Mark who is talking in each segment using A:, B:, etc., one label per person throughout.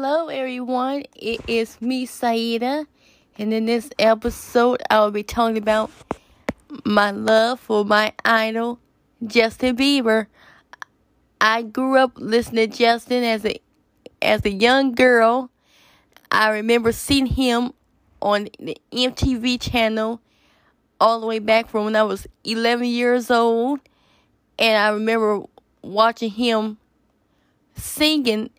A: Hello, everyone. It is me, Saida, and in this episode, I will be talking about my love for my idol, Justin Bieber. I grew up listening to Justin as a as a young girl. I remember seeing him on the MTV channel all the way back from when I was 11 years old, and I remember watching him singing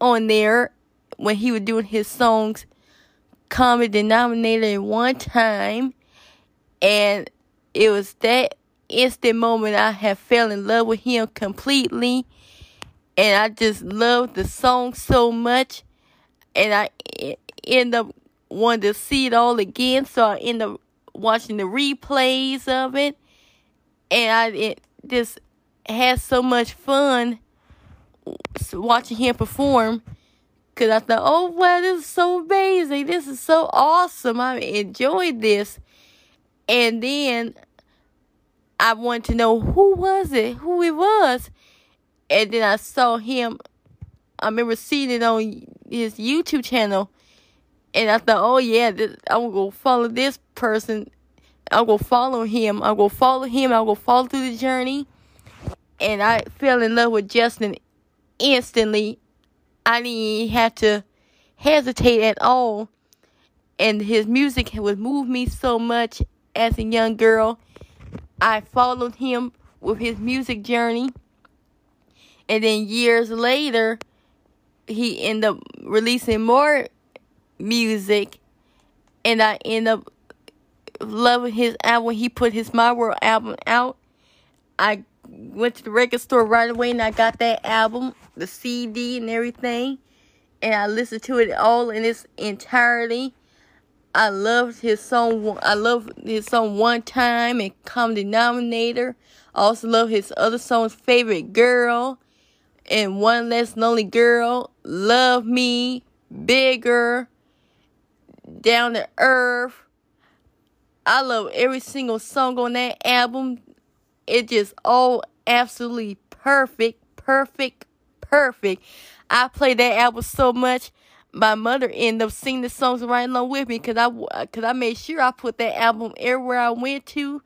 A: on there when he was doing his songs common denominator at one time. And it was that instant moment I had fell in love with him completely. And I just loved the song so much. And I end up wanting to see it all again. So I end up watching the replays of it. And I it just had so much fun watching him perform because I thought, oh, wow, this is so amazing. This is so awesome. I enjoyed this. And then I wanted to know who was it, who it was. And then I saw him. I remember seeing it on his YouTube channel. And I thought, oh, yeah, this, I'm going to follow this person. I'm going to follow him. I'm going to follow him. I'm going to follow through the journey. And I fell in love with Justin instantly. I didn't have to hesitate at all. And his music would move me so much as a young girl. I followed him with his music journey. And then years later, he ended up releasing more music. And I ended up loving his album. He put his My World album out. I went to the record store right away and I got that album, the CD and everything, and I listened to it all in its entirety. I loved his song. I love his song "One Time" and "Common Denominator." I also love his other songs, "Favorite Girl" and "One Less Lonely Girl." "Love Me," "Bigger," "Down to Earth." I love every single song on that album it just oh absolutely perfect, perfect, perfect. I played that album so much. My mother ended up singing the songs right along with me because I, cause I made sure I put that album everywhere I went to.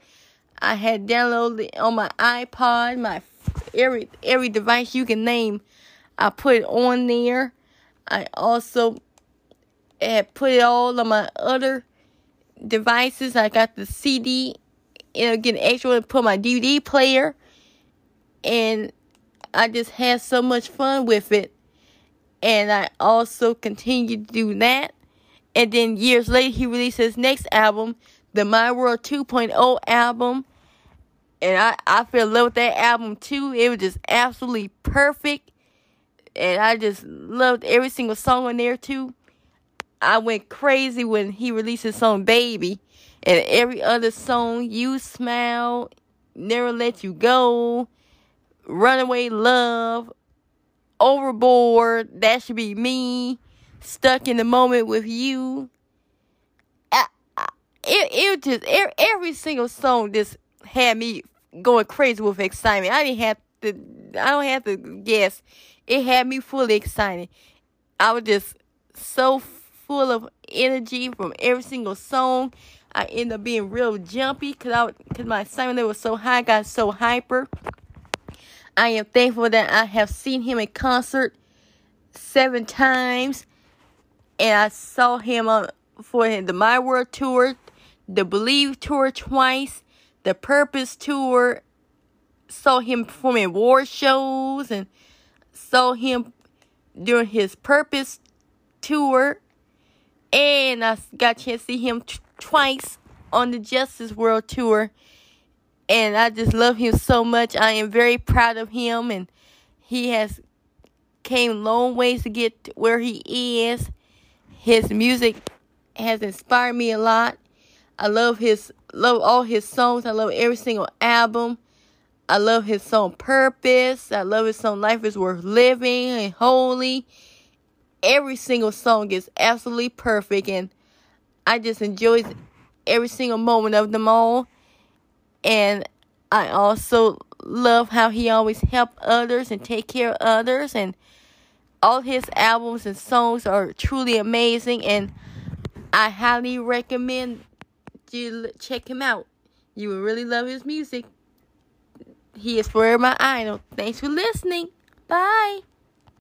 A: I had downloaded it on my iPod, my every every device you can name. I put it on there. I also had put it all on my other devices. I got the CD you know, get an extra to put my DVD player. And I just had so much fun with it. And I also continued to do that. And then years later, he released his next album, the My World 2.0 album. And I, I fell in love with that album too. It was just absolutely perfect. And I just loved every single song on there too. I went crazy when he released his song Baby and every other song, You Smile, Never Let You Go, Runaway Love, Overboard, That Should Be Me, Stuck in the Moment with You. I, I, it, it just, every, every single song just had me going crazy with excitement. I didn't have to, I don't have to guess. It had me fully excited. I was just so full of energy from every single song. I ended up being real jumpy because I because my excitement level was so high, I got so hyper. I am thankful that I have seen him in concert seven times, and I saw him on for the My World tour, the Believe tour twice, the Purpose tour. Saw him performing award shows and saw him during his Purpose tour, and I got a chance to see him. T- twice on the Justice World Tour. And I just love him so much. I am very proud of him and he has came long ways to get to where he is. His music has inspired me a lot. I love his love all his songs. I love every single album. I love his song Purpose. I love his song Life is Worth Living and Holy. Every single song is absolutely perfect and I just enjoy every single moment of them all. And I also love how he always help others and take care of others. And all his albums and songs are truly amazing, and I highly recommend you check him out. You will really love his music. He is forever my idol. Thanks for listening. Bye.